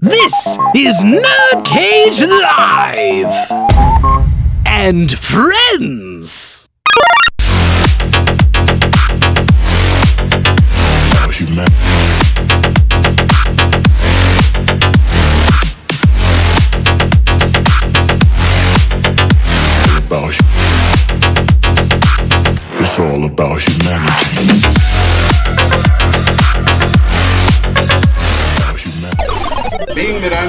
This is Nerd Cage Live! And friends! It's all about humanity.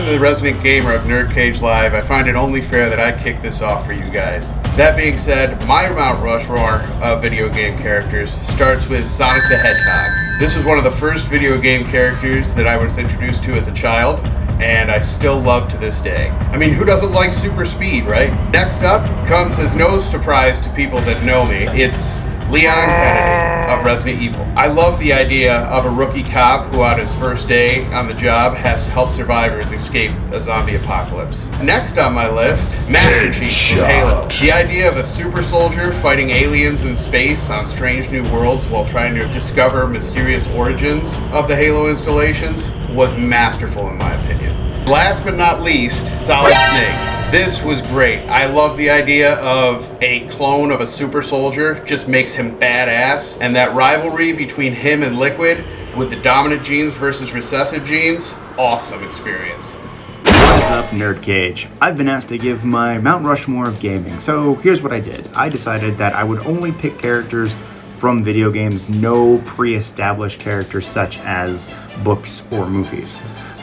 The resident gamer of Nerd Cage Live, I find it only fair that I kick this off for you guys. That being said, my Mount Rushmore of video game characters starts with Sonic the Hedgehog. This was one of the first video game characters that I was introduced to as a child, and I still love to this day. I mean, who doesn't like super speed, right? Next up comes as no surprise to people that know me. It's Leon Kennedy of Resident Evil. I love the idea of a rookie cop who, on his first day on the job, has to help survivors escape a zombie apocalypse. Next on my list, Master Chief from Halo. The idea of a super soldier fighting aliens in space on strange new worlds while trying to discover mysterious origins of the Halo installations was masterful, in my opinion. Last but not least, Solid Snake. This was great. I love the idea of a clone of a super soldier, just makes him badass. And that rivalry between him and Liquid with the dominant genes versus recessive genes, awesome experience. What's up, Nerd Cage? I've been asked to give my Mount Rushmore of gaming, so here's what I did. I decided that I would only pick characters from video games, no pre established characters such as books or movies.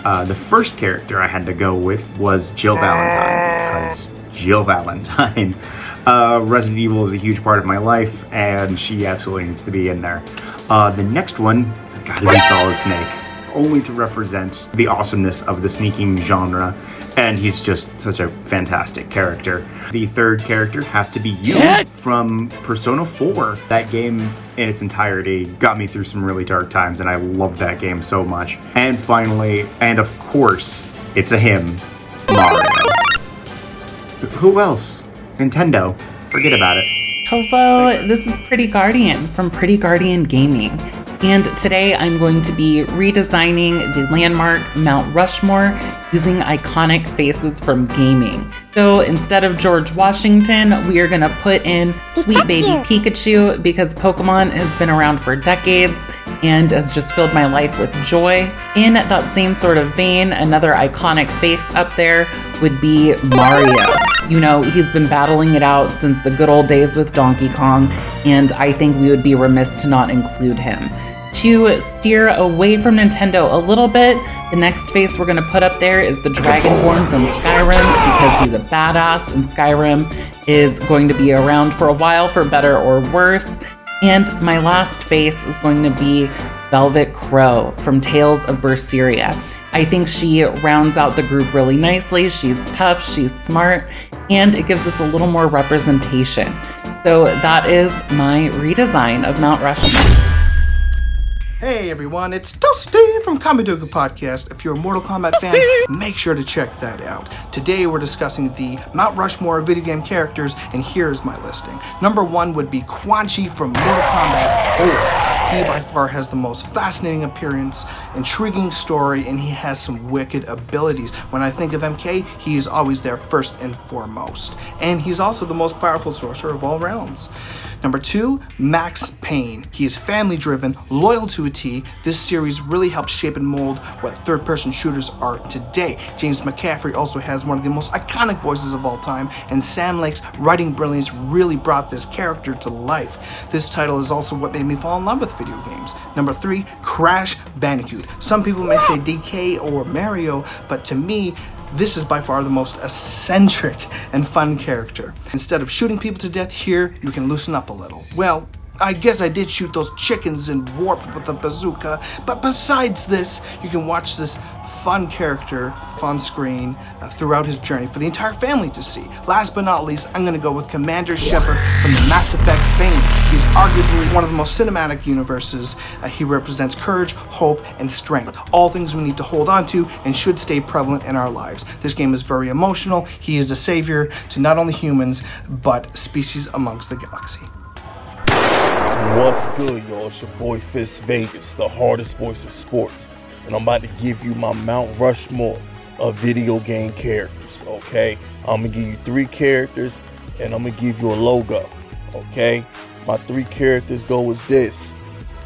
Uh, the first character I had to go with was Jill Valentine, because Jill Valentine. Uh, Resident Evil is a huge part of my life, and she absolutely needs to be in there. Uh, the next one has got to be Solid Snake only to represent the awesomeness of the sneaking genre. And he's just such a fantastic character. The third character has to be you from Persona 4. That game in its entirety got me through some really dark times, and I loved that game so much. And finally, and of course, it's a him, Mario. Who else? Nintendo. Forget about it. Hello, this is Pretty Guardian from Pretty Guardian Gaming. And today I'm going to be redesigning the landmark Mount Rushmore using iconic faces from gaming. So instead of George Washington, we are going to put in Sweet Baby Pikachu because Pokemon has been around for decades and has just filled my life with joy. In that same sort of vein, another iconic face up there would be Mario. You know, he's been battling it out since the good old days with Donkey Kong, and I think we would be remiss to not include him. To steer away from Nintendo a little bit, the next face we're going to put up there is the Dragonborn from Skyrim because he's a badass, and Skyrim is going to be around for a while for better or worse. And my last face is going to be Velvet Crowe from Tales of Berseria. I think she rounds out the group really nicely. She's tough, she's smart, and it gives us a little more representation. So that is my redesign of Mount Rushmore. Hey everyone, it's Toasty from Kamidogu Podcast. If you're a Mortal Kombat fan, make sure to check that out. Today we're discussing the Mount Rushmore video game characters, and here's my listing. Number one would be Quan Chi from Mortal Kombat 4. He by far has the most fascinating appearance, intriguing story, and he has some wicked abilities. When I think of MK, he is always there first and foremost. And he's also the most powerful sorcerer of all realms. Number two, Max Payne. He is family driven, loyal to a T. This series really helped shape and mold what third person shooters are today. James McCaffrey also has one of the most iconic voices of all time, and Sam Lake's writing brilliance really brought this character to life. This title is also what made me fall in love with video games. Number three, Crash Bandicoot. Some people may say DK or Mario, but to me, this is by far the most eccentric and fun character. Instead of shooting people to death here, you can loosen up a little. Well, I guess I did shoot those chickens and warp with a bazooka, but besides this, you can watch this fun character on screen uh, throughout his journey for the entire family to see. Last but not least, I'm gonna go with Commander Shepard from the Mass Effect fame. Arguably one of the most cinematic universes. Uh, he represents courage, hope, and strength. All things we need to hold on to and should stay prevalent in our lives. This game is very emotional. He is a savior to not only humans, but species amongst the galaxy. What's good, y'all? It's your boy Fist Vegas, the hardest voice of sports. And I'm about to give you my Mount Rushmore of video game characters. Okay, I'm gonna give you three characters, and I'm gonna give you a logo. Okay, my three characters go as this.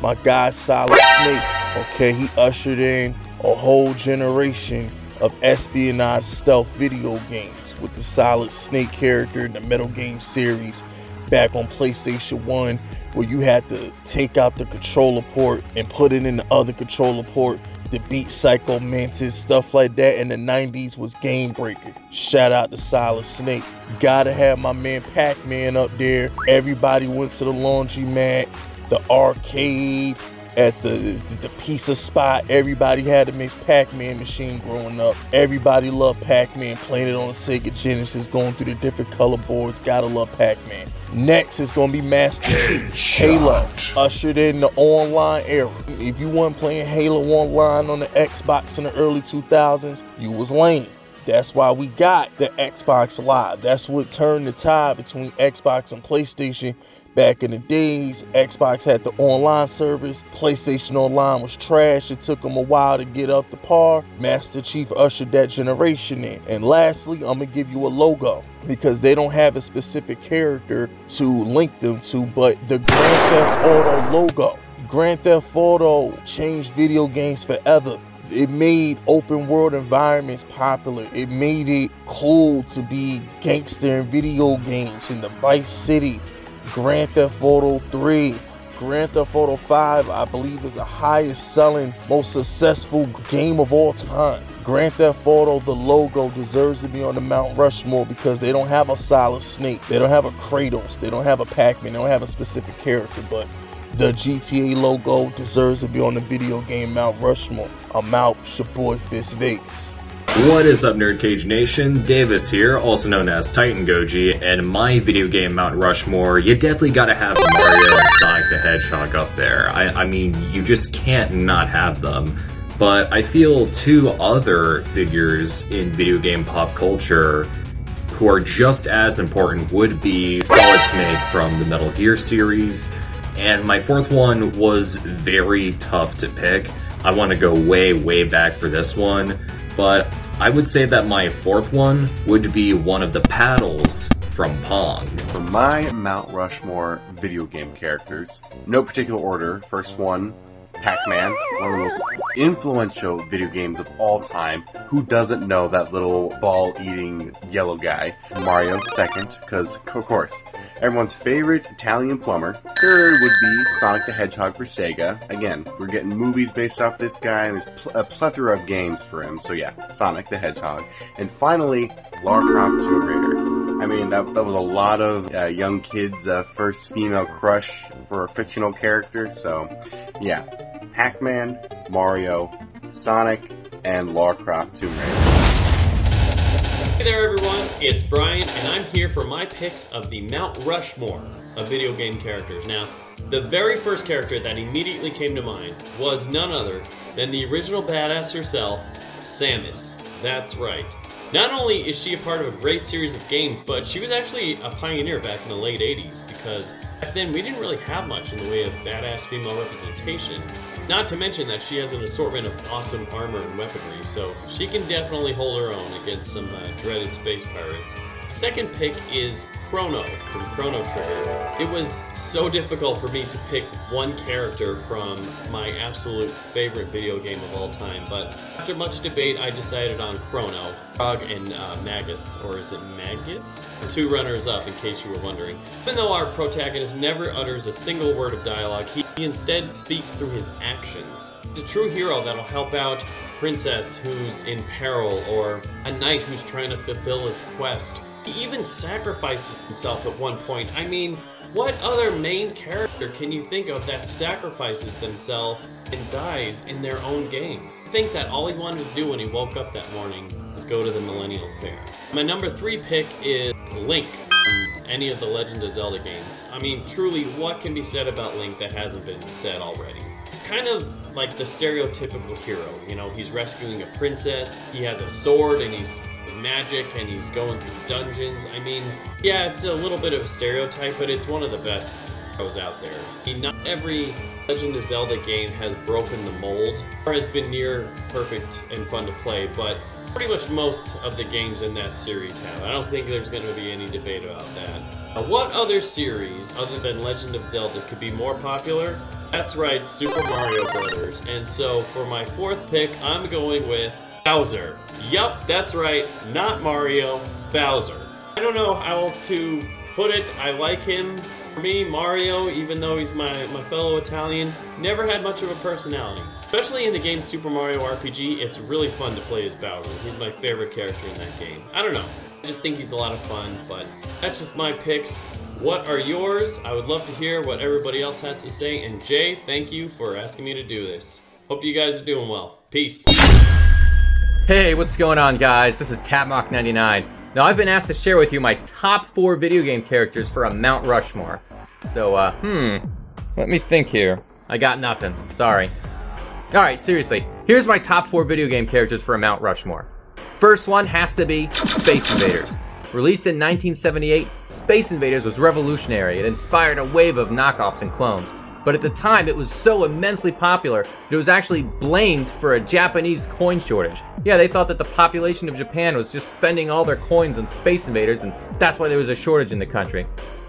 My guy Solid Snake. Okay, he ushered in a whole generation of espionage stealth video games with the Solid Snake character in the Metal Gear series back on PlayStation 1 where you had to take out the controller port and put it in the other controller port to beat Psycho Mantis, stuff like that in the 90s was game breaking. Shout out to Solid Snake. Gotta have my man Pac Man up there. Everybody went to the laundromat, the arcade, at the, the, the pizza spot. Everybody had a Miss Pac-Man machine growing up. Everybody loved Pac-Man, playing it on the Sega Genesis, going through the different color boards. Gotta love Pac-Man. Next is gonna be Master Chief, Halo, ushered in the online era. If you weren't playing Halo online on the Xbox in the early 2000s, you was lame. That's why we got the Xbox Live. That's what turned the tide between Xbox and PlayStation Back in the days, Xbox had the online service. PlayStation Online was trash. It took them a while to get up to par. Master Chief ushered that generation in. And lastly, I'm going to give you a logo because they don't have a specific character to link them to, but the Grand Theft Auto logo. Grand Theft Auto changed video games forever. It made open world environments popular. It made it cool to be gangster in video games in the Vice City Grand Theft Auto 3. Grand Theft Auto 5, I believe, is the highest selling, most successful game of all time. Grand Theft Auto, the logo, deserves to be on the Mount Rushmore because they don't have a Solid Snake, they don't have a Kratos, they don't have a Pac Man, they don't have a specific character, but the GTA logo deserves to be on the video game Mount Rushmore. I'm out, your boy Fist. What is up, Nerd Cage Nation? Davis here, also known as Titan Goji, and my video game Mount Rushmore, you definitely gotta have Mario and Sonic the Hedgehog up there. I, I mean, you just can't not have them. But I feel two other figures in video game pop culture who are just as important would be Solid Snake from the Metal Gear series, and my fourth one was very tough to pick. I want to go way, way back for this one, but I would say that my fourth one would be one of the paddles from Pong. For my Mount Rushmore video game characters, no particular order. First one, Pac-Man, one of the most influential video games of all time. Who doesn't know that little ball-eating yellow guy? Mario second, because of course, everyone's favorite Italian plumber. Third would be Sonic the Hedgehog for Sega. Again, we're getting movies based off this guy, there's pl- a plethora of games for him. So yeah, Sonic the Hedgehog. And finally, Lara Croft Tomb Raider. I mean, that, that was a lot of uh, young kids' uh, first female crush for a fictional character. So, yeah, Pac-Man, Mario, Sonic, and Lara Croft Tomb Raider. Hey there, everyone. It's Brian, and I'm here for my picks of the Mount Rushmore of video game characters. Now, the very first character that immediately came to mind was none other than the original badass herself, Samus. That's right. Not only is she a part of a great series of games, but she was actually a pioneer back in the late 80s because back then we didn't really have much in the way of badass female representation. Not to mention that she has an assortment of awesome armor and weaponry, so she can definitely hold her own against some uh, dreaded space pirates. Second pick is Crono from Chrono Trigger. It was so difficult for me to pick one character from my absolute favorite video game of all time, but after much debate, I decided on Crono, Frog, and uh, Magus, or is it Magus? Two runners up, in case you were wondering. Even though our protagonist never utters a single word of dialogue, he instead speaks through his actions. He's a true hero that'll help out princess who's in peril, or a knight who's trying to fulfill his quest. He even sacrifices himself at one point. I mean, what other main character can you think of that sacrifices themselves and dies in their own game? I think that all he wanted to do when he woke up that morning was go to the Millennial Fair. My number three pick is Link any of the Legend of Zelda games. I mean, truly, what can be said about Link that hasn't been said already? It's kind of like the stereotypical hero. You know, he's rescuing a princess, he has a sword, and he's magic and he's going through dungeons. I mean, yeah, it's a little bit of a stereotype, but it's one of the best heroes out there. I mean, not every Legend of Zelda game has broken the mold or has been near perfect and fun to play, but pretty much most of the games in that series have. I don't think there's going to be any debate about that. Now, what other series, other than Legend of Zelda, could be more popular? That's right, Super Mario Brothers. And so for my fourth pick, I'm going with Bowser. Yup, that's right, not Mario, Bowser. I don't know how else to put it. I like him. For me, Mario, even though he's my, my fellow Italian, never had much of a personality. Especially in the game Super Mario RPG, it's really fun to play as Bowser. He's my favorite character in that game. I don't know. I just think he's a lot of fun, but that's just my picks. What are yours? I would love to hear what everybody else has to say. And Jay, thank you for asking me to do this. Hope you guys are doing well. Peace. Hey, what's going on, guys? This is Tapmock99. Now, I've been asked to share with you my top four video game characters for a Mount Rushmore. So, uh, hmm, let me think here. I got nothing. Sorry. Alright, seriously. Here's my top four video game characters for a Mount Rushmore. First one has to be Space Invaders. Released in 1978, Space Invaders was revolutionary. It inspired a wave of knockoffs and clones. But at the time, it was so immensely popular that it was actually blamed for a Japanese coin shortage. Yeah, they thought that the population of Japan was just spending all their coins on Space Invaders, and that's why there was a shortage in the country.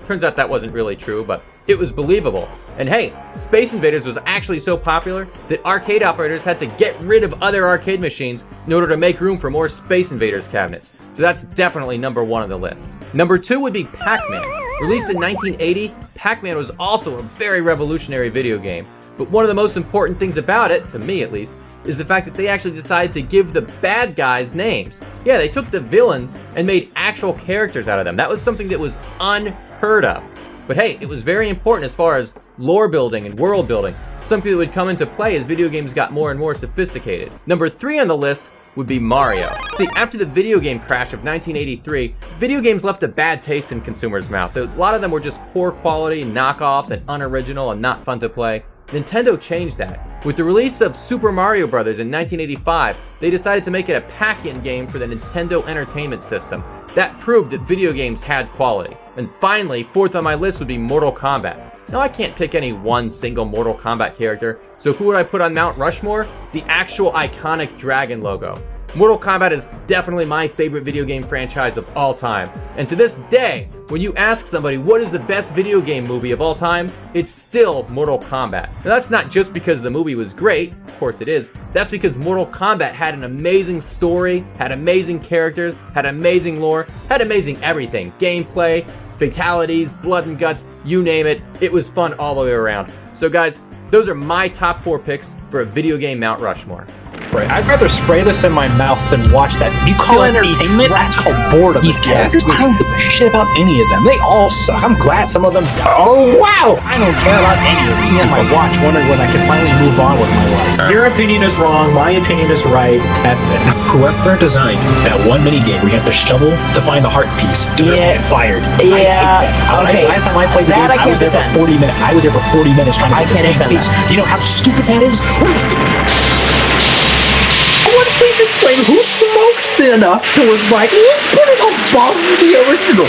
Turns out that wasn't really true, but it was believable. And hey, Space Invaders was actually so popular that arcade operators had to get rid of other arcade machines in order to make room for more Space Invaders cabinets. So that's definitely number one on the list. Number two would be Pac Man. Released in 1980, Pac Man was also a very revolutionary video game. But one of the most important things about it, to me at least, is the fact that they actually decided to give the bad guys names. Yeah, they took the villains and made actual characters out of them. That was something that was unheard of. But hey, it was very important as far as lore building and world building, something that would come into play as video games got more and more sophisticated. Number three on the list would be Mario. See, after the video game crash of 1983, video games left a bad taste in consumers' mouth. A lot of them were just poor quality, knockoffs, and unoriginal and not fun to play. Nintendo changed that. With the release of Super Mario Bros. in 1985, they decided to make it a pack-in game for the Nintendo Entertainment System. That proved that video games had quality. And finally, fourth on my list would be Mortal Kombat. Now, I can't pick any one single Mortal Kombat character, so who would I put on Mount Rushmore? The actual iconic dragon logo. Mortal Kombat is definitely my favorite video game franchise of all time. And to this day, when you ask somebody what is the best video game movie of all time, it's still Mortal Kombat. Now that's not just because the movie was great, of course it is, that's because Mortal Kombat had an amazing story, had amazing characters, had amazing lore, had amazing everything. Gameplay, fatalities, blood and guts, you name it. It was fun all the way around. So guys, those are my top four picks for a video game Mount Rushmore. Right. I'd rather spray this in my mouth than watch that. You call it entertainment? That's called boredom. These characters, I don't give a shit about any of them. They all suck. I'm glad some of them. Oh wow! I don't care about any of them. Looking at my watch, wondering when I can finally move on with my life. Your opinion is wrong. My opinion is right. That's it. Whoever designed that one mini game where you have to shovel to find the heart piece deserves to get fired. Yeah, I hate that. okay. I, last time I played the That game, I I, was can't there for 40 minutes. I was there for 40 minutes trying to I get can't the dang defend piece. Do you know how stupid that is? Please explain who smoked enough to was like, let's put it above the original.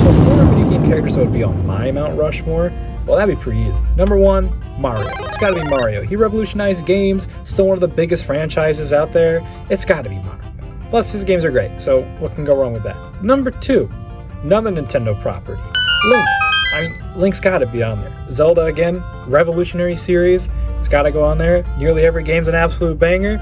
So four video game characters that would be on my Mount Rushmore, well that'd be pretty easy. Number one, Mario. It's gotta be Mario. He revolutionized games, still one of the biggest franchises out there. It's gotta be Mario. Plus his games are great, so what can go wrong with that? Number two, another Nintendo property. Link. I mean, Link's gotta be on there. Zelda again, revolutionary series. It's gotta go on there. Nearly every game's an absolute banger.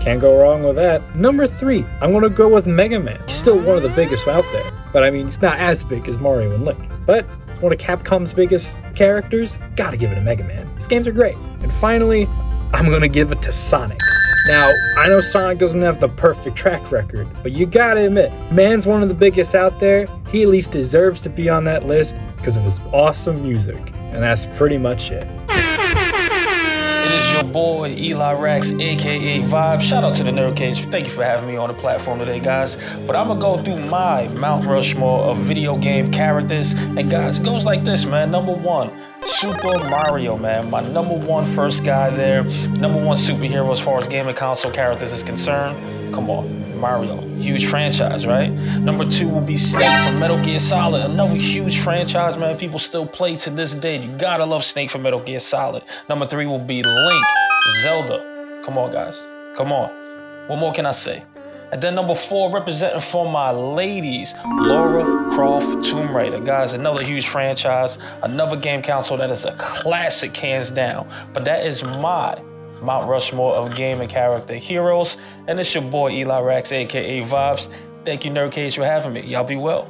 Can't go wrong with that. Number three, I'm gonna go with Mega Man. He's still one of the biggest out there, but I mean, he's not as big as Mario and Link. But one of Capcom's biggest characters, gotta give it to Mega Man. These games are great. And finally, I'm gonna give it to Sonic. Now, I know Sonic doesn't have the perfect track record, but you gotta admit, man's one of the biggest out there. He at least deserves to be on that list because of his awesome music. And that's pretty much it. Your boy Eli Rex, aka Vibe. Shout out to the Nerd Cage. Thank you for having me on the platform today, guys. But I'm gonna go through my Mount Rushmore of video game characters. And guys, it goes like this, man. Number one, Super Mario, man. My number one first guy there. Number one superhero as far as gaming console characters is concerned. Come on, Mario. Huge franchise, right? Number two will be Snake from Metal Gear Solid. Another huge franchise, man. People still play to this day. You gotta love Snake from Metal Gear Solid. Number three will be Link, Zelda. Come on, guys. Come on. What more can I say? And then number four, representing for my ladies, Laura Croft Tomb Raider. Guys, another huge franchise, another game console that is a classic, hands down. But that is my Mount Rushmore of gaming character heroes. And it's your boy Eli Rax, aka Vibes. Thank you, Nerd Cage, for having me. Y'all be well.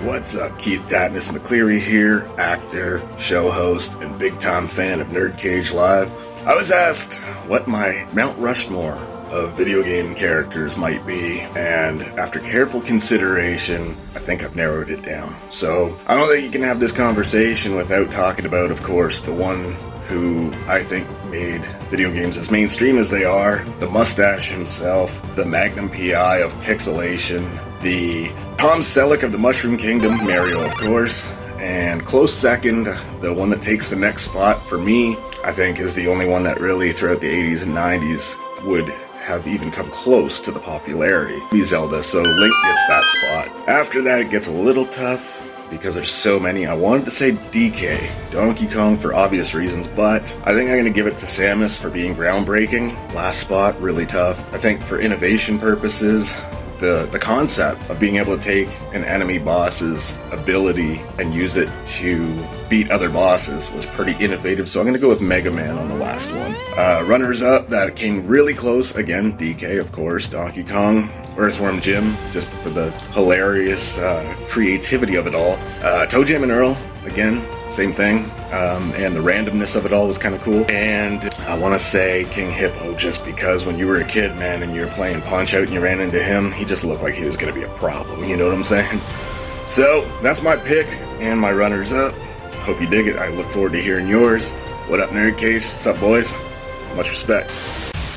What's up, Keith Datness McCleary here, actor, show host, and big time fan of Nerd Cage Live. I was asked what my Mount Rushmore of video game characters might be, and after careful consideration, I think I've narrowed it down. So, I don't think you can have this conversation without talking about, of course, the one who I think made video games as mainstream as they are, the mustache himself, the magnum PI of pixelation, the Tom Selleck of the Mushroom Kingdom, Mario, of course, and close second, the one that takes the next spot for me, I think is the only one that really, throughout the 80s and 90s, would have even come close to the popularity. Be Zelda, so Link gets that spot. After that, it gets a little tough because there's so many. I wanted to say DK, Donkey Kong for obvious reasons, but I think I'm going to give it to Samus for being groundbreaking. Last spot, really tough. I think for innovation purposes, the, the concept of being able to take an enemy boss's ability and use it to beat other bosses was pretty innovative. So I'm going to go with Mega Man on the last one. Uh, runners up that came really close again, DK, of course, Donkey Kong, Earthworm Jim, just for the hilarious uh, creativity of it all. Uh, ToeJam and Earl, again, same thing. Um, and the randomness of it all was kind of cool. And I want to say King Hippo, just because when you were a kid, man, and you were playing Punch Out and you ran into him, he just looked like he was going to be a problem. You know what I'm saying? So that's my pick and my runners up. Hope you dig it. I look forward to hearing yours. What up, Nerd Cage? What's up, boys? Much respect.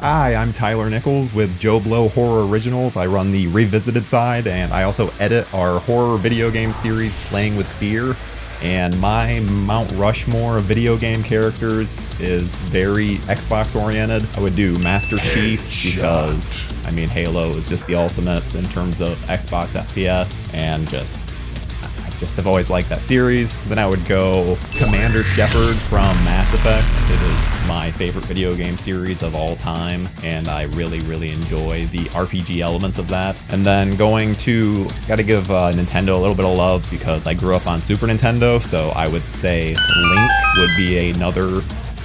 Hi, I'm Tyler Nichols with Joe Blow Horror Originals. I run the Revisited side, and I also edit our horror video game series, Playing with Fear. And my Mount Rushmore of video game characters is very Xbox oriented. I would do Master Chief because, I mean, Halo is just the ultimate in terms of Xbox FPS, and just just have always liked that series. Then I would go Commander Shepard from Mass Effect. It is my favorite video game series of all time, and I really, really enjoy the RPG elements of that. And then going to, gotta give uh, Nintendo a little bit of love because I grew up on Super Nintendo, so I would say Link would be another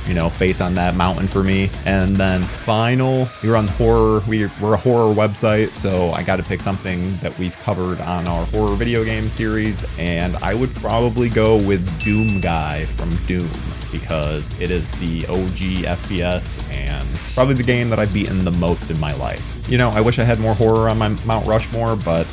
you know, face on that mountain for me. And then final, we run horror. We, we're a horror website, so I got to pick something that we've covered on our horror video game series. And I would probably go with Doom Guy from Doom because it is the OG FPS and probably the game that I've beaten the most in my life. You know, I wish I had more horror on my Mount Rushmore, but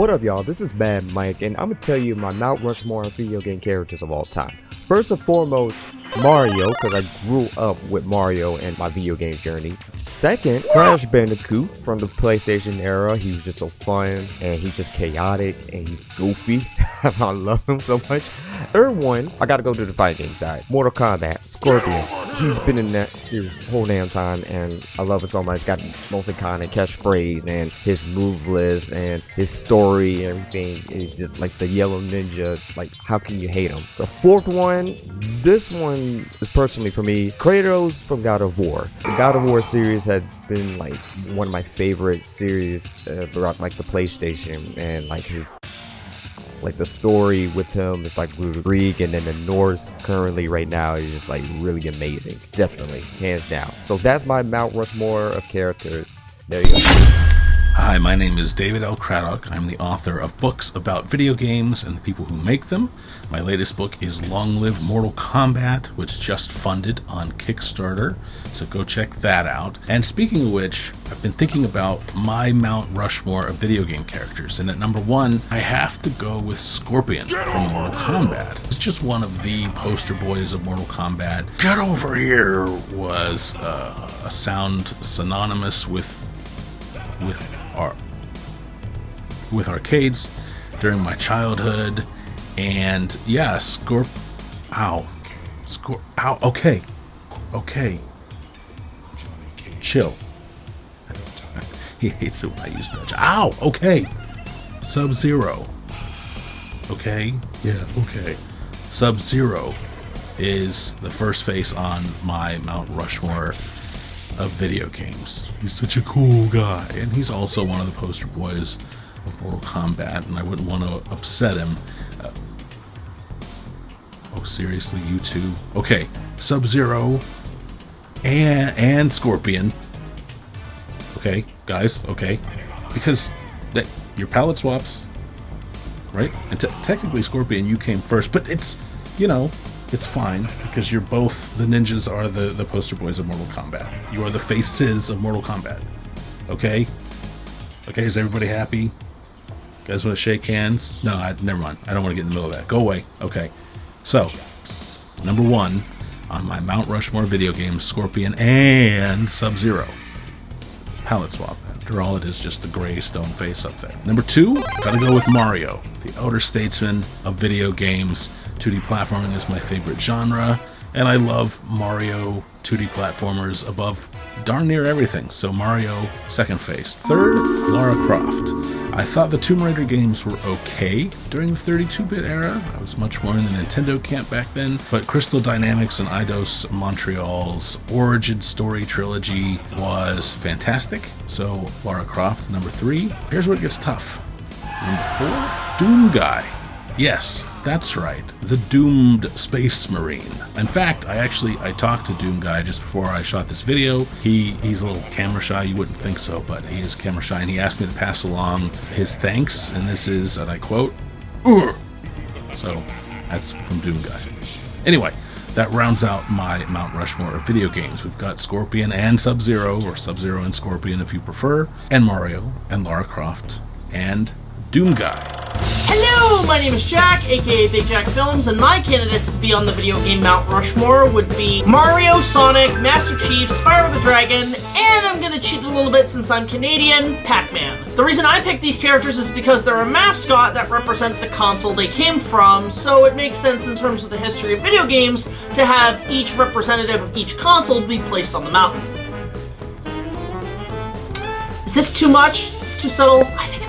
What up, y'all? This is Bad Mike, and I'm gonna tell you my Mount Rushmore video game characters of all time. First and foremost, Mario, because I grew up with Mario and my video game journey. Second, Crash Bandicoot from the PlayStation era. He was just so fun, and he's just chaotic, and he's goofy. I love him so much. Third one, I gotta go to the fighting side. Mortal Kombat, Scorpion. He's been in that series the whole damn time, and I love it so much. Got most iconic catchphrase and his move list and his story and everything is just like the yellow ninja. Like, how can you hate him? The fourth one, this one is personally for me, Kratos from God of War. The God of War series has been like one of my favorite series uh, throughout like the PlayStation and like his like the story with him is like Greek and then the Norse currently right now is just like really amazing. Definitely, hands down. So that's my Mount Rushmore of characters. There you go. Hi, my name is David L. Craddock. I'm the author of books about video games and the people who make them. My latest book is Long Live Mortal Kombat, which just funded on Kickstarter, so go check that out. And speaking of which, I've been thinking about my Mount Rushmore of video game characters, and at number one, I have to go with Scorpion from Mortal Kombat. It's just one of the poster boys of Mortal Kombat. Get over here was uh, a sound synonymous with with our with arcades during my childhood and yeah scorp ow. Scorp ow okay. Okay. Chill. He hates it when i use that ow okay. Sub zero okay yeah okay. Sub zero is the first face on my mount rushmore of video games. He's such a cool guy, and he's also one of the poster boys of Mortal Kombat, and I wouldn't want to upset him. Oh, seriously, you two? Okay, Sub Zero and and Scorpion. Okay, guys. Okay, because that your palette swaps, right? And te- technically, Scorpion, you came first, but it's you know it's fine because you're both the ninjas are the the poster boys of Mortal Kombat. You are the faces of Mortal Kombat. Okay. Okay, is everybody happy? guys want to shake hands? No, I, never mind. I don't want to get in the middle of that. Go away. Okay. So, number one on my Mount Rushmore video games, Scorpion and Sub Zero. Palette swap. After all, it is just the gray stone face up there. Number two, gotta go with Mario, the elder statesman of video games. 2D platforming is my favorite genre, and I love Mario 2D platformers above darn near everything. So Mario, second face. Third, Lara Croft. I thought the Tomb Raider games were okay during the 32 bit era. I was much more in the Nintendo camp back then, but Crystal Dynamics and Eidos Montreal's origin story trilogy was fantastic. So, Lara Croft, number three. Here's where it gets tough. Number four, Doom Guy. Yes, that's right, the doomed space marine. In fact, I actually I talked to Doom Guy just before I shot this video. He he's a little camera shy. You wouldn't think so, but he is camera shy, and he asked me to pass along his thanks. And this is, and I quote, Ur! So that's from Doom Guy. Anyway, that rounds out my Mount Rushmore of video games. We've got Scorpion and Sub Zero, or Sub Zero and Scorpion if you prefer, and Mario, and Lara Croft, and Doom Guy. Hello, my name is Jack, aka Big Jack Films, and my candidates to be on the video game Mount Rushmore would be Mario, Sonic, Master Chief, Spyro the Dragon, and I'm gonna cheat a little bit since I'm Canadian, Pac-Man. The reason I picked these characters is because they're a mascot that represent the console they came from, so it makes sense in terms of the history of video games to have each representative of each console be placed on the mountain. Is this too much? Is this too subtle? I think.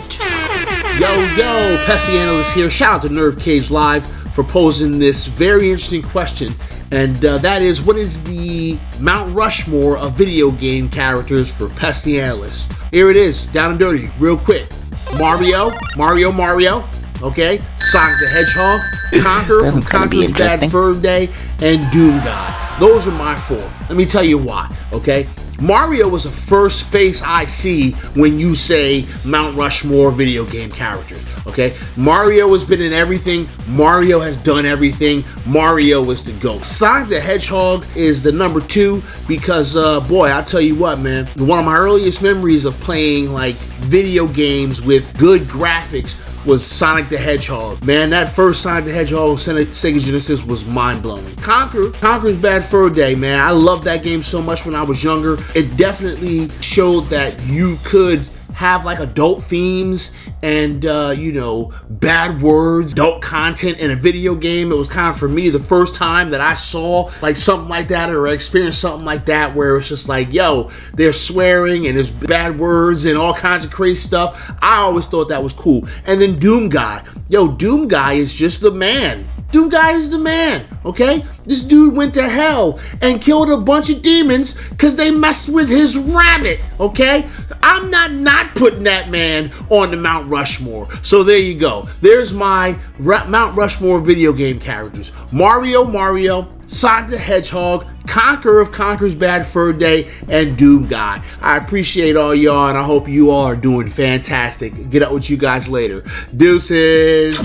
Yo, yo, Pesty Analyst here. Shout out to Nerd Cage Live for posing this very interesting question. And uh, that is, what is the Mount Rushmore of video game characters for Pesty Analyst? Here it is, down and dirty, real quick. Mario, Mario, Mario, okay? Sonic the Hedgehog, Conker from Conker's Bad Fur Day, and Doom God. Those are my four. Let me tell you why, okay? Mario was the first face I see when you say Mount Rushmore video game characters. Okay, Mario has been in everything. Mario has done everything. Mario is the GOAT. Sonic the Hedgehog is the number two because, uh, boy, I tell you what, man, one of my earliest memories of playing like video games with good graphics was Sonic the Hedgehog. Man, that first Sonic the Hedgehog Sega Genesis was mind blowing. Conker, Conker's Bad Fur Day, man. I loved that game so much when I was younger. It definitely showed that you could have like adult themes and uh, you know bad words adult content in a video game. It was kind of for me the first time that i saw like something like that or experienced something like that where it's just like yo they're swearing and there's bad words and all kinds of crazy stuff. I always thought that was cool. And then doom guy. Yo doom guy is just the man. Doom Guy is the man, okay? This dude went to hell and killed a bunch of demons because they messed with his rabbit, okay? I'm not not putting that man on the Mount Rushmore. So there you go. There's my Mount Rushmore video game characters Mario, Mario, Sonic the Hedgehog, Conqueror of Conker's Bad Fur Day, and Doom Guy. I appreciate all y'all, and I hope you all are doing fantastic. Get up with you guys later. Deuces.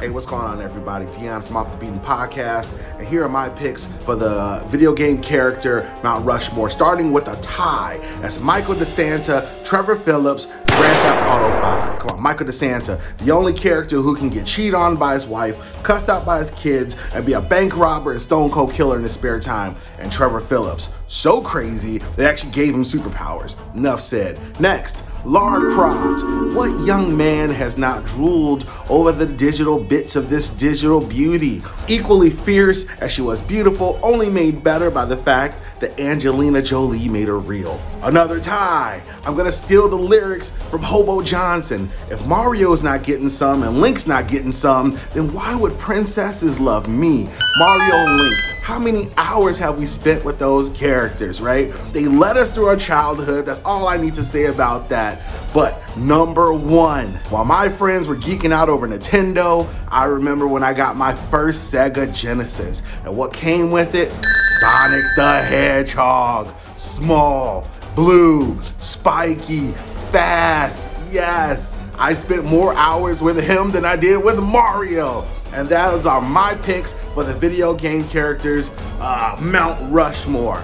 Hey, what's going on, everybody? Dion from Off the Beaten Podcast, and here are my picks for the video game character Mount Rushmore, starting with a tie. That's Michael De Santa, Trevor Philips, Grand Theft Auto 5. Come on, Michael De Santa, the only character who can get cheated on by his wife, cussed out by his kids, and be a bank robber and stone cold killer in his spare time. And Trevor Philips, so crazy, they actually gave him superpowers. Enough said. Next, Lara Croft. What young man has not drooled over the digital bits of this digital beauty? Equally fierce as she was beautiful, only made better by the fact that Angelina Jolie made her real. Another tie. I'm gonna steal the lyrics from Hobo Johnson. If Mario's not getting some and Link's not getting some, then why would princesses love me? Mario and Link how many hours have we spent with those characters, right? They led us through our childhood. That's all I need to say about that. But number one, while my friends were geeking out over Nintendo, I remember when I got my first Sega Genesis. And what came with it? Sonic the Hedgehog. Small, blue, spiky, fast. Yes, I spent more hours with him than I did with Mario. And those are my picks for the video game characters uh, Mount Rushmore.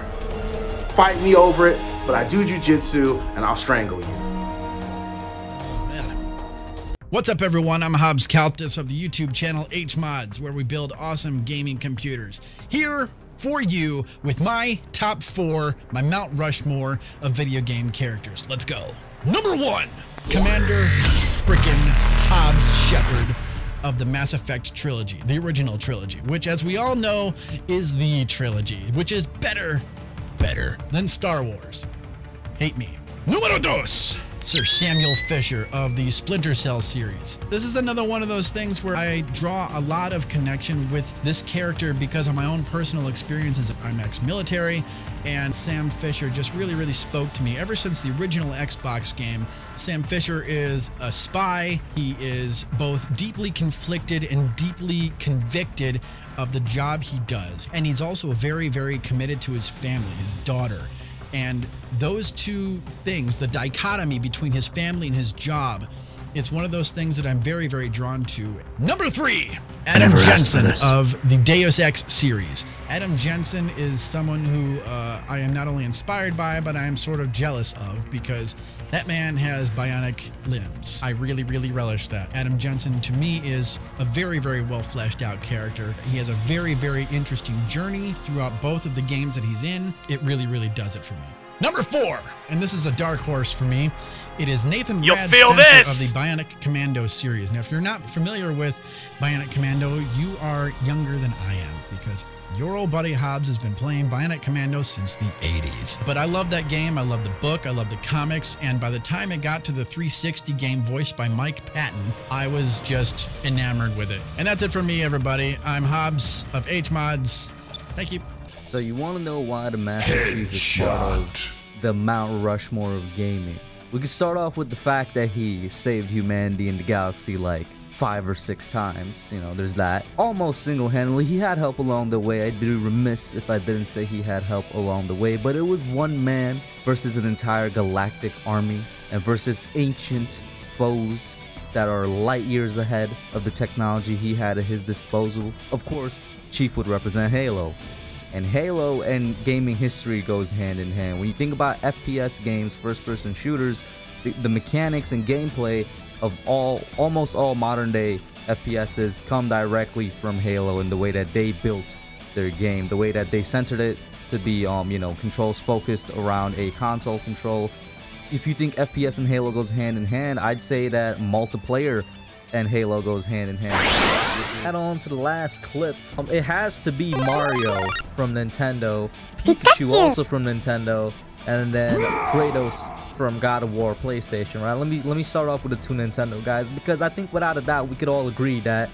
Fight me over it, but I do jujitsu and I'll strangle you. What's up, everyone? I'm Hobbs Caltus of the YouTube channel HMods, where we build awesome gaming computers. Here for you with my top four, my Mount Rushmore of video game characters. Let's go. Number one, Commander frickin' Hobbs Shepard of the Mass Effect trilogy, the original trilogy, which, as we all know, is the trilogy, which is better, better than Star Wars. Hate me. Numero dos. Sir Samuel Fisher of the Splinter Cell series. This is another one of those things where I draw a lot of connection with this character because of my own personal experiences. I'm ex-military and Sam Fisher just really, really spoke to me. Ever since the original Xbox game, Sam Fisher is a spy. He is both deeply conflicted and deeply convicted of the job he does. And he's also very, very committed to his family, his daughter. And those two things, the dichotomy between his family and his job, it's one of those things that I'm very, very drawn to. Number three, Adam never asked for Jensen of the Deus Ex series. Adam Jensen is someone who uh, I am not only inspired by, but I am sort of jealous of because that man has bionic limbs. I really, really relish that. Adam Jensen, to me, is a very, very well fleshed out character. He has a very, very interesting journey throughout both of the games that he's in. It really, really does it for me. Number four, and this is a dark horse for me. It is Nathan You'll Rad feel Spencer this! of the Bionic Commando series. Now, if you're not familiar with Bionic Commando, you are younger than I am because your old buddy Hobbs has been playing Bionic Commando since the 80s. But I love that game. I love the book. I love the comics. And by the time it got to the 360 game voiced by Mike Patton, I was just enamored with it. And that's it for me, everybody. I'm Hobbs of HMods. Thank you. So you want to know why the Master Chief is part of the Mount Rushmore of gaming? We could start off with the fact that he saved humanity in the galaxy like five or six times. You know, there's that. Almost single-handedly. He had help along the way. I'd be remiss if I didn't say he had help along the way. But it was one man versus an entire galactic army and versus ancient foes that are light years ahead of the technology he had at his disposal. Of course, Chief would represent Halo. And Halo and gaming history goes hand in hand. When you think about FPS games, first person shooters, the, the mechanics and gameplay of all almost all modern day FPSs come directly from Halo and the way that they built their game, the way that they centered it to be um, you know, controls focused around a console control. If you think FPS and Halo goes hand in hand, I'd say that multiplayer and Halo goes hand in hand. Add on to the last clip. Um, it has to be Mario from Nintendo, Pikachu also from Nintendo, and then Kratos from God of War PlayStation. Right? Let me let me start off with the two Nintendo guys because I think without a doubt we could all agree that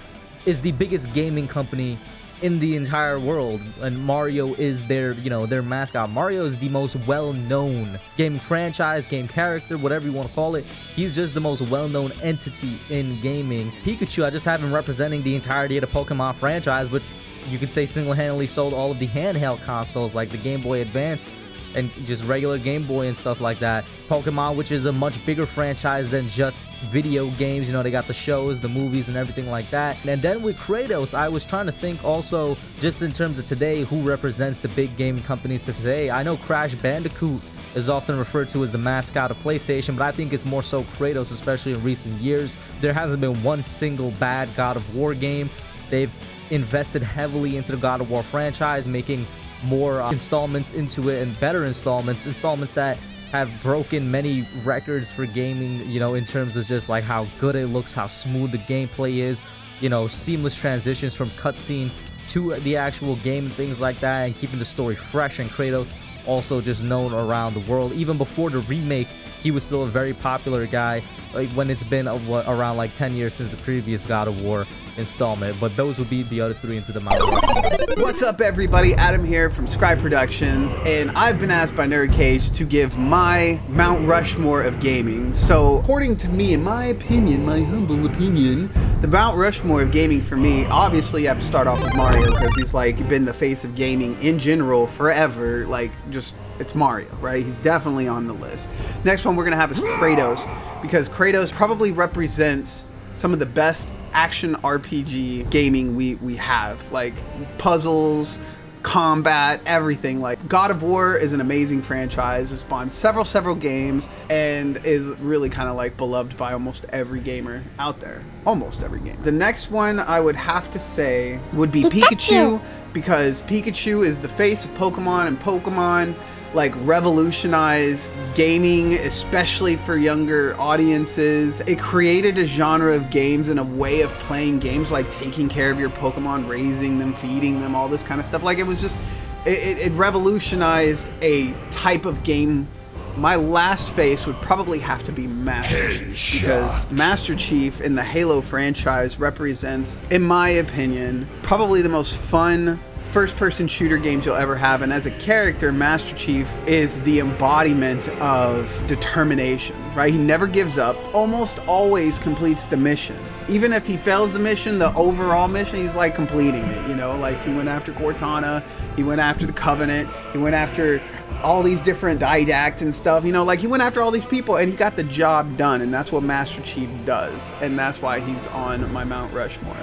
is the biggest gaming company in the entire world and Mario is their you know their mascot. Mario is the most well-known game franchise game character whatever you want to call it. He's just the most well-known entity in gaming. Pikachu I just have him representing the entirety of the Pokemon franchise which you could say single-handedly sold all of the handheld consoles like the Game Boy Advance and just regular Game Boy and stuff like that. Pokemon, which is a much bigger franchise than just video games. You know, they got the shows, the movies, and everything like that. And then with Kratos, I was trying to think also, just in terms of today, who represents the big gaming companies to today. I know Crash Bandicoot is often referred to as the mascot of PlayStation, but I think it's more so Kratos, especially in recent years. There hasn't been one single bad God of War game. They've invested heavily into the God of War franchise, making more uh, installments into it and better installments, installments that have broken many records for gaming, you know, in terms of just like how good it looks, how smooth the gameplay is, you know, seamless transitions from cutscene to the actual game and things like that, and keeping the story fresh. And Kratos also just known around the world. Even before the remake, he was still a very popular guy like when it's been a, what, around like 10 years since the previous God of War installment. But those would be the other three into the Mount Rushmore. What's up, everybody? Adam here from Scribe Productions, and I've been asked by Nerd Cage to give my Mount Rushmore of gaming. So, according to me, in my opinion, my humble opinion, the Mount Rushmore of gaming for me, obviously, you have to start off with Mario because he's like been the face of gaming in general forever. Like, just it's Mario, right? He's definitely on the list. Next one we're gonna have is Kratos because Kratos probably represents some of the best action RPG gaming we we have, like puzzles, combat, everything. Like God of War is an amazing franchise. It spawned several several games and is really kind of like beloved by almost every gamer out there. Almost every game. The next one I would have to say would be Pikachu, because Pikachu is the face of Pokemon and Pokemon like revolutionized gaming, especially for younger audiences. It created a genre of games and a way of playing games, like taking care of your Pokemon, raising them, feeding them, all this kind of stuff. Like it was just, it, it revolutionized a type of game. My last face would probably have to be Master Chief because Master Chief in the Halo franchise represents, in my opinion, probably the most fun first person shooter games you'll ever have. And as a character, Master Chief is the embodiment of determination, right? He never gives up, almost always completes the mission. Even if he fails the mission, the overall mission, he's like completing it, you know? Like he went after Cortana, he went after the Covenant, he went after all these different didacts and stuff, you know? Like he went after all these people and he got the job done. And that's what Master Chief does. And that's why he's on my Mount Rushmore.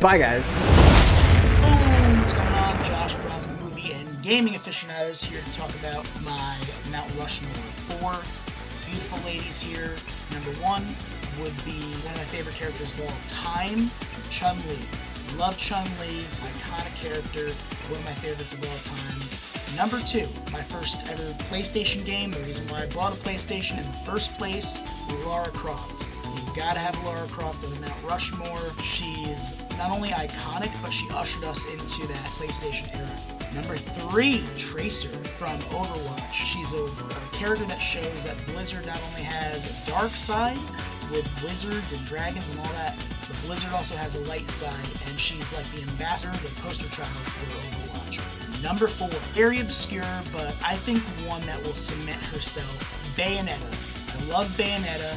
Bye, guys. What's going on? Josh from Movie and Gaming Aficionados here to talk about my Mount Rushmore. Four beautiful ladies here. Number one would be one of my favorite characters of all time, Chun Li. Love Chun Li, iconic character, one of my favorites of all time. Number two, my first ever PlayStation game. The reason why I bought a PlayStation in the first place, Lara Croft. You gotta have Lara Croft in the Mount Rushmore. She's not only iconic, but she ushered us into that PlayStation era. Number three, Tracer from Overwatch. She's a, a character that shows that Blizzard not only has a dark side with wizards and dragons and all that, but Blizzard also has a light side, and she's like the ambassador, the poster child for Overwatch. Number four, very obscure, but I think one that will cement herself, Bayonetta. I love Bayonetta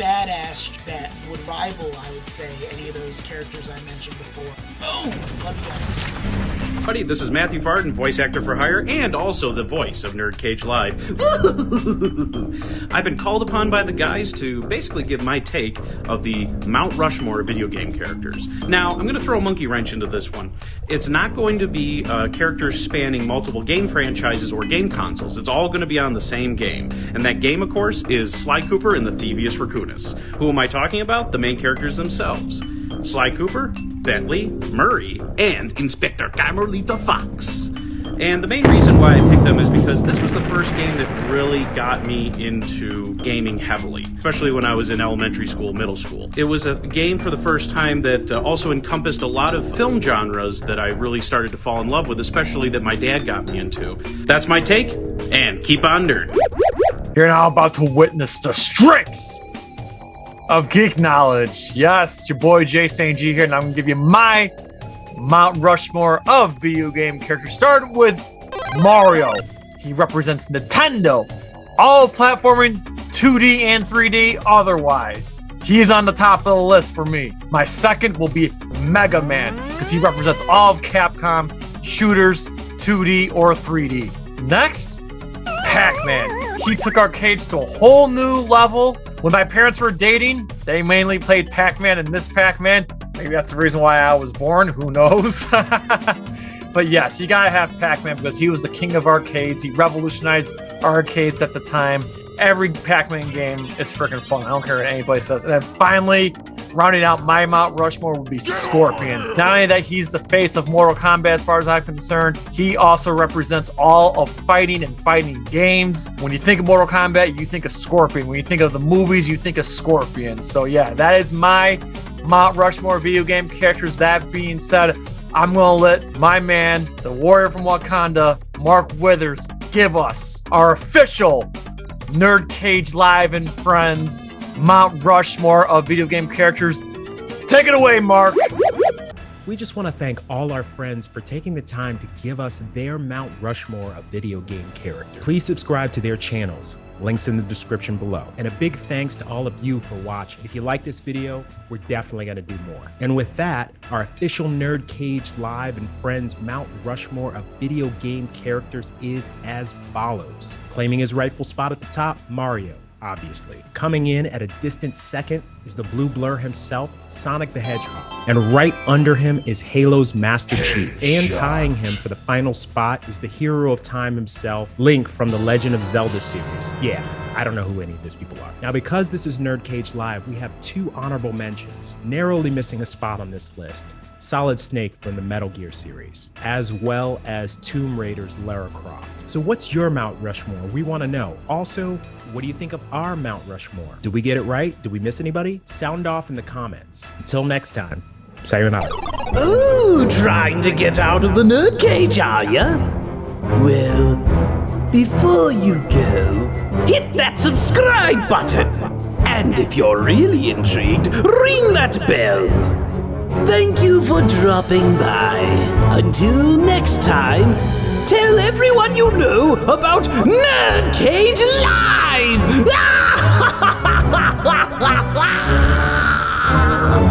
badass that would rival, I would say, any of those characters I mentioned before. Boom! Love you guys. Buddy, this is Matthew Farden, voice actor for hire, and also the voice of Nerd Cage Live. I've been called upon by the guys to basically give my take of the Mount Rushmore video game characters. Now, I'm going to throw a monkey wrench into this one. It's not going to be uh, characters spanning multiple game franchises or game consoles. It's all going to be on the same game. And that game, of course, is Sly Cooper and the Thievius Raccoonus. Who am I talking about? The main characters themselves. Sly Cooper, Bentley, Murray, and Inspector Carmelita Fox. And the main reason why I picked them is because this was the first game that really got me into gaming heavily, especially when I was in elementary school, middle school. It was a game for the first time that uh, also encompassed a lot of film genres that I really started to fall in love with, especially that my dad got me into. That's my take, and keep on nerd. You're now about to witness the strength of geek knowledge. Yes, it's your boy Jay St. G here, and I'm gonna give you my Mount Rushmore of video game characters. Start with Mario. He represents Nintendo, all platforming, 2D and 3D otherwise. He's on the top of the list for me. My second will be Mega Man, because he represents all of Capcom shooters, 2D or 3D. Next, Pac Man. He took arcades to a whole new level. When my parents were dating, they mainly played Pac Man and Miss Pac Man. Maybe that's the reason why I was born. Who knows? but yes, you gotta have Pac Man because he was the king of arcades. He revolutionized arcades at the time. Every Pac Man game is freaking fun. I don't care what anybody says. And then finally, rounding out my Mount Rushmore would be Scorpion. Not only that he's the face of Mortal Kombat as far as I'm concerned, he also represents all of fighting and fighting games. When you think of Mortal Kombat, you think of Scorpion. When you think of the movies, you think of Scorpion. So yeah, that is my Mount Rushmore video game characters. That being said, I'm gonna let my man, the warrior from Wakanda, Mark Withers, give us our official Nerd Cage Live and Friends Mount Rushmore of video game characters. Take it away, Mark. We just want to thank all our friends for taking the time to give us their Mount Rushmore of video game characters. Please subscribe to their channels. Links in the description below. And a big thanks to all of you for watching. If you like this video, we're definitely going to do more. And with that, our official Nerd Cage Live and Friends Mount Rushmore of video game characters is as follows. Claiming his rightful spot at the top, Mario obviously. Coming in at a distant second is the blue blur himself, Sonic the Hedgehog. And right under him is Halo's Master Chief. And tying him for the final spot is the hero of time himself, Link from the Legend of Zelda series. Yeah, I don't know who any of these people are. Now, because this is Nerd Cage Live, we have two honorable mentions, narrowly missing a spot on this list. Solid Snake from the Metal Gear series, as well as Tomb Raider's Lara Croft. So, what's your Mount Rushmore? We want to know. Also, what do you think of our Mount Rushmore? Did we get it right? Did we miss anybody? Sound off in the comments. Until next time, sayonara. Ooh, trying to get out of the nerd cage, are ya? Well, before you go, hit that subscribe button. And if you're really intrigued, ring that bell. Thank you for dropping by. Until next time, Tell everyone you know about Nerd Cage Live!